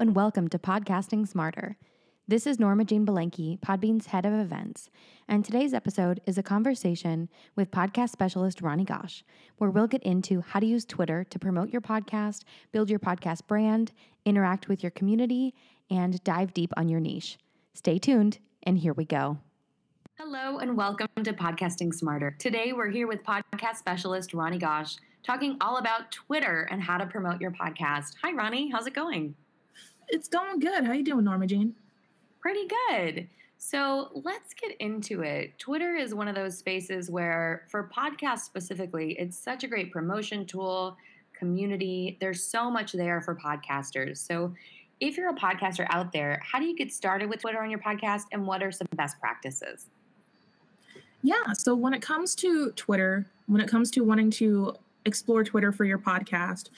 And welcome to Podcasting Smarter. This is Norma Jean Belenky, Podbean's head of events, and today's episode is a conversation with podcast specialist Ronnie Gosh, where we'll get into how to use Twitter to promote your podcast, build your podcast brand, interact with your community, and dive deep on your niche. Stay tuned, and here we go. Hello and welcome to Podcasting Smarter. Today we're here with podcast specialist Ronnie Gosh, talking all about Twitter and how to promote your podcast. Hi, Ronnie. How's it going? It's going good. How you doing, Norma Jean? Pretty good. So let's get into it. Twitter is one of those spaces where, for podcasts specifically, it's such a great promotion tool, community. There's so much there for podcasters. So, if you're a podcaster out there, how do you get started with Twitter on your podcast and what are some best practices? Yeah. So, when it comes to Twitter, when it comes to wanting to explore Twitter for your podcast,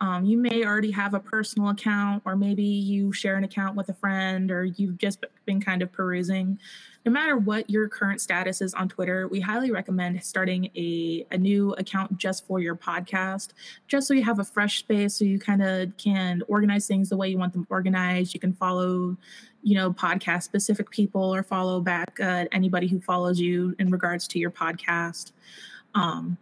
um, you may already have a personal account, or maybe you share an account with a friend, or you've just been kind of perusing. No matter what your current status is on Twitter, we highly recommend starting a, a new account just for your podcast, just so you have a fresh space so you kind of can organize things the way you want them organized. You can follow, you know, podcast specific people or follow back uh, anybody who follows you in regards to your podcast. Um,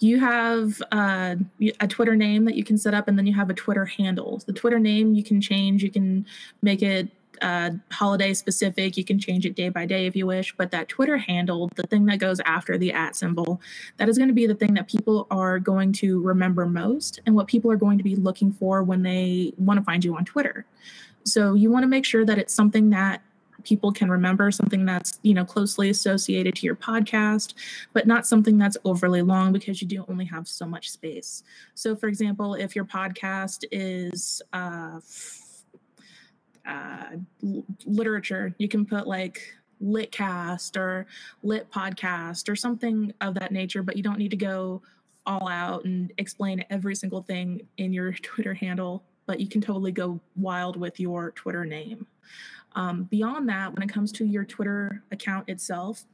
you have uh, a Twitter name that you can set up, and then you have a Twitter handle. The Twitter name you can change. You can make it uh, holiday specific. You can change it day by day if you wish. But that Twitter handle, the thing that goes after the at symbol, that is going to be the thing that people are going to remember most and what people are going to be looking for when they want to find you on Twitter. So you want to make sure that it's something that people can remember something that's you know closely associated to your podcast but not something that's overly long because you do only have so much space. So for example if your podcast is uh, uh, literature you can put like litcast or lit podcast or something of that nature but you don't need to go all out and explain every single thing in your twitter handle but you can totally go wild with your twitter name um, beyond that, when it comes to your Twitter account itself,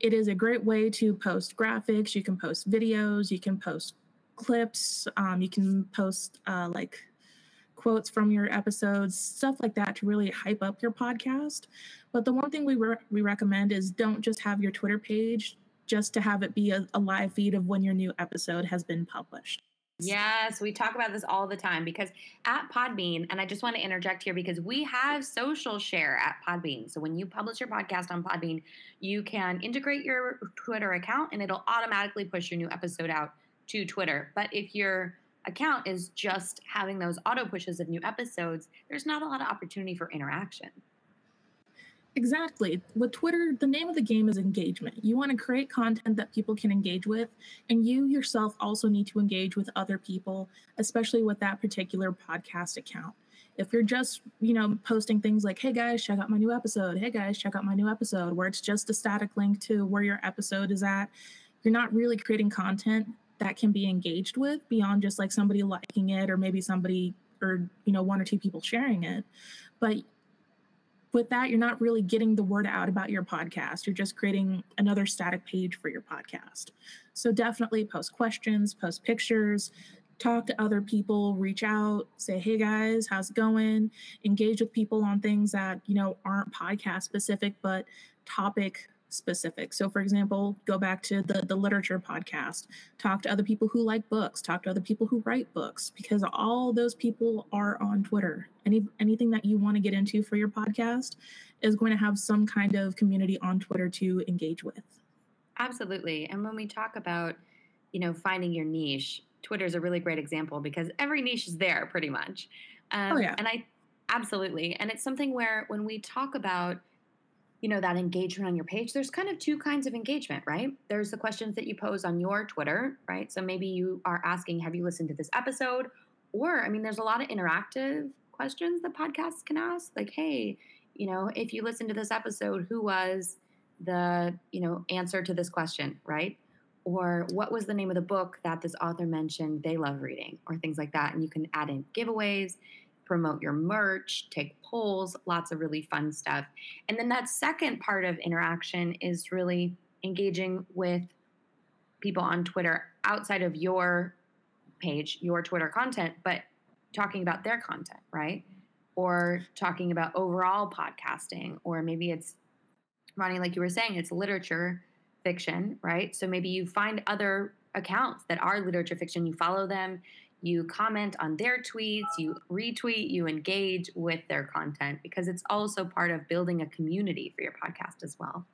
it is a great way to post graphics. You can post videos. You can post clips. Um, you can post uh, like quotes from your episodes, stuff like that to really hype up your podcast. But the one thing we re- we recommend is don't just have your Twitter page just to have it be a, a live feed of when your new episode has been published. Yes, we talk about this all the time because at Podbean, and I just want to interject here because we have social share at Podbean. So when you publish your podcast on Podbean, you can integrate your Twitter account and it'll automatically push your new episode out to Twitter. But if your account is just having those auto pushes of new episodes, there's not a lot of opportunity for interaction. Exactly. With Twitter, the name of the game is engagement. You want to create content that people can engage with, and you yourself also need to engage with other people, especially with that particular podcast account. If you're just, you know, posting things like, "Hey guys, check out my new episode. Hey guys, check out my new episode," where it's just a static link to where your episode is at, you're not really creating content that can be engaged with beyond just like somebody liking it or maybe somebody or, you know, one or two people sharing it. But with that, you're not really getting the word out about your podcast. You're just creating another static page for your podcast. So definitely post questions, post pictures, talk to other people, reach out, say, hey guys, how's it going? Engage with people on things that, you know, aren't podcast specific, but topic specific. So, for example, go back to the, the literature podcast, talk to other people who like books, talk to other people who write books, because all those people are on Twitter. Any anything that you want to get into for your podcast is going to have some kind of community on Twitter to engage with. Absolutely. And when we talk about, you know, finding your niche, Twitter is a really great example because every niche is there pretty much. Um, oh yeah. And I absolutely, and it's something where when we talk about you know that engagement on your page there's kind of two kinds of engagement right there's the questions that you pose on your twitter right so maybe you are asking have you listened to this episode or i mean there's a lot of interactive questions that podcasts can ask. Like, hey, you know, if you listen to this episode, who was the, you know, answer to this question, right? Or what was the name of the book that this author mentioned they love reading, or things like that. And you can add in giveaways, promote your merch, take polls, lots of really fun stuff. And then that second part of interaction is really engaging with people on Twitter outside of your page, your Twitter content, but talking about their content, right? Or talking about overall podcasting, or maybe it's Ronnie, like you were saying, it's literature fiction, right? So maybe you find other accounts that are literature fiction, you follow them, you comment on their tweets, you retweet, you engage with their content because it's also part of building a community for your podcast as well.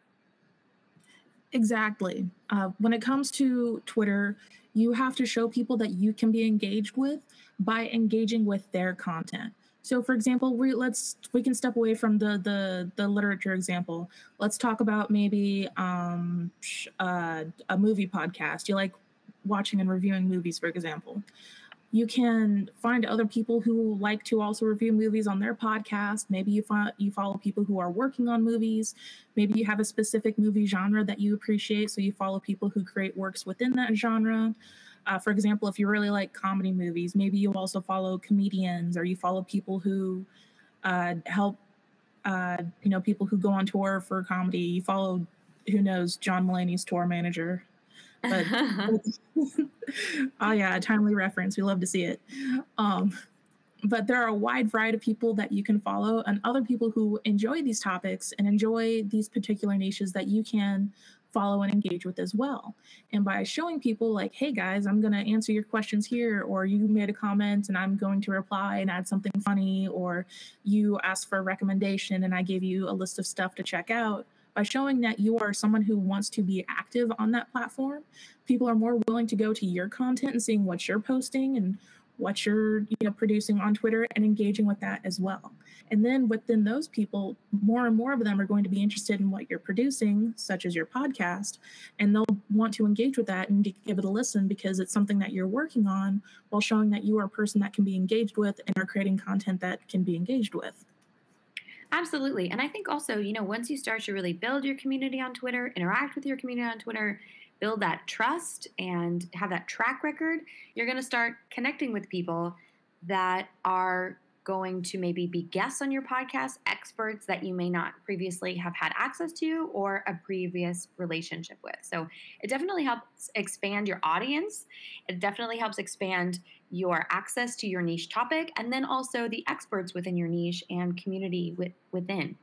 Exactly. Uh, when it comes to Twitter, you have to show people that you can be engaged with by engaging with their content. So, for example, we let's we can step away from the the the literature example. Let's talk about maybe um, uh, a movie podcast. You like watching and reviewing movies, for example you can find other people who like to also review movies on their podcast. Maybe you find you follow people who are working on movies. Maybe you have a specific movie genre that you appreciate so you follow people who create works within that genre. Uh, for example if you really like comedy movies maybe you also follow comedians or you follow people who uh, help uh, you know people who go on tour for comedy. You follow who knows john mulaney's tour manager but oh yeah, a timely reference. We love to see it. Um, but there are a wide variety of people that you can follow and other people who enjoy these topics and enjoy these particular niches that you can follow and engage with as well. And by showing people like, hey guys, I'm going to answer your questions here, or you made a comment and I'm going to reply and add something funny, or you asked for a recommendation and I gave you a list of stuff to check out by showing that you are someone who wants to be active on that platform, people are more willing to go to your content and seeing what you're posting and what you're you know producing on Twitter and engaging with that as well. And then within those people, more and more of them are going to be interested in what you're producing, such as your podcast, and they'll want to engage with that and give it a listen because it's something that you're working on while showing that you are a person that can be engaged with and are creating content that can be engaged with. Absolutely. And I think also, you know, once you start to really build your community on Twitter, interact with your community on Twitter, build that trust and have that track record, you're going to start connecting with people that are going to maybe be guests on your podcast, experts that you may not previously have had access to or a previous relationship with. So it definitely helps expand your audience. It definitely helps expand your access to your niche topic and then also the experts within your niche and community with, within.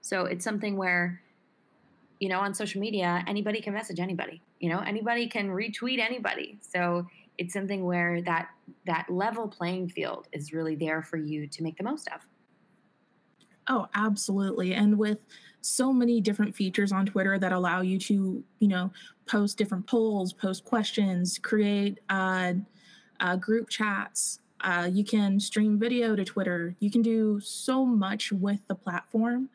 So it's something where you know on social media anybody can message anybody you know anybody can retweet anybody so it's something where that that level playing field is really there for you to make the most of. Oh, absolutely. And with so many different features on Twitter that allow you to, you know, post different polls, post questions, create uh, uh, group chats. Uh, you can stream video to Twitter. You can do so much with the platform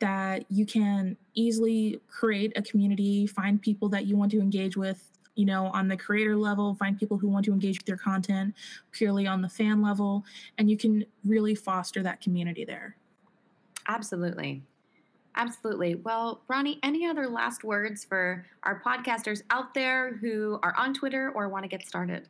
that you can easily create a community, find people that you want to engage with you know, on the creator level, find people who want to engage with your content purely on the fan level, and you can really foster that community there. Absolutely. Absolutely. Well, Ronnie, any other last words for our podcasters out there who are on Twitter or want to get started?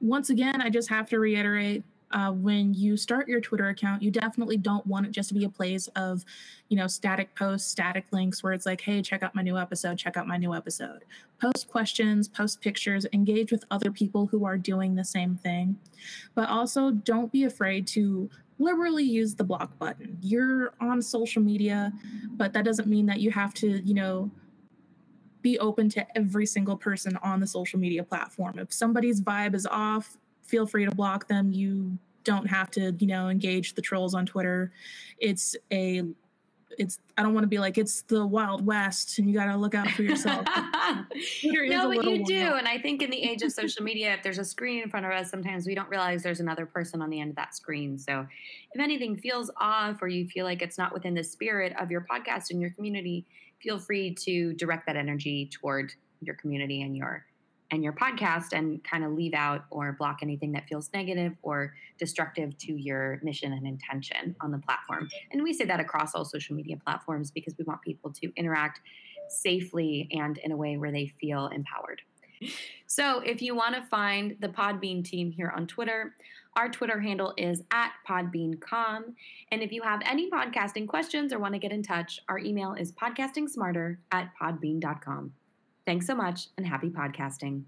Once again, I just have to reiterate uh, when you start your Twitter account, you definitely don't want it just to be a place of, you know, static posts, static links where it's like, hey, check out my new episode, check out my new episode. Post questions, post pictures, engage with other people who are doing the same thing. But also don't be afraid to liberally use the block button. You're on social media, but that doesn't mean that you have to, you know, be open to every single person on the social media platform. If somebody's vibe is off, feel free to block them. You don't have to, you know, engage the trolls on Twitter. It's a it's I don't want to be like it's the Wild West and you got to look out for yourself. no, but you do, and I think in the age of social media, if there's a screen in front of us, sometimes we don't realize there's another person on the end of that screen. So, if anything feels off or you feel like it's not within the spirit of your podcast and your community, feel free to direct that energy toward your community and your and your podcast and kind of leave out or block anything that feels negative or destructive to your mission and intention on the platform. And we say that across all social media platforms because we want people to interact safely and in a way where they feel empowered. So, if you want to find the Podbean team here on Twitter, our Twitter handle is at PodbeanCom. And if you have any podcasting questions or want to get in touch, our email is podcastingsmarter at podbean.com. Thanks so much and happy podcasting.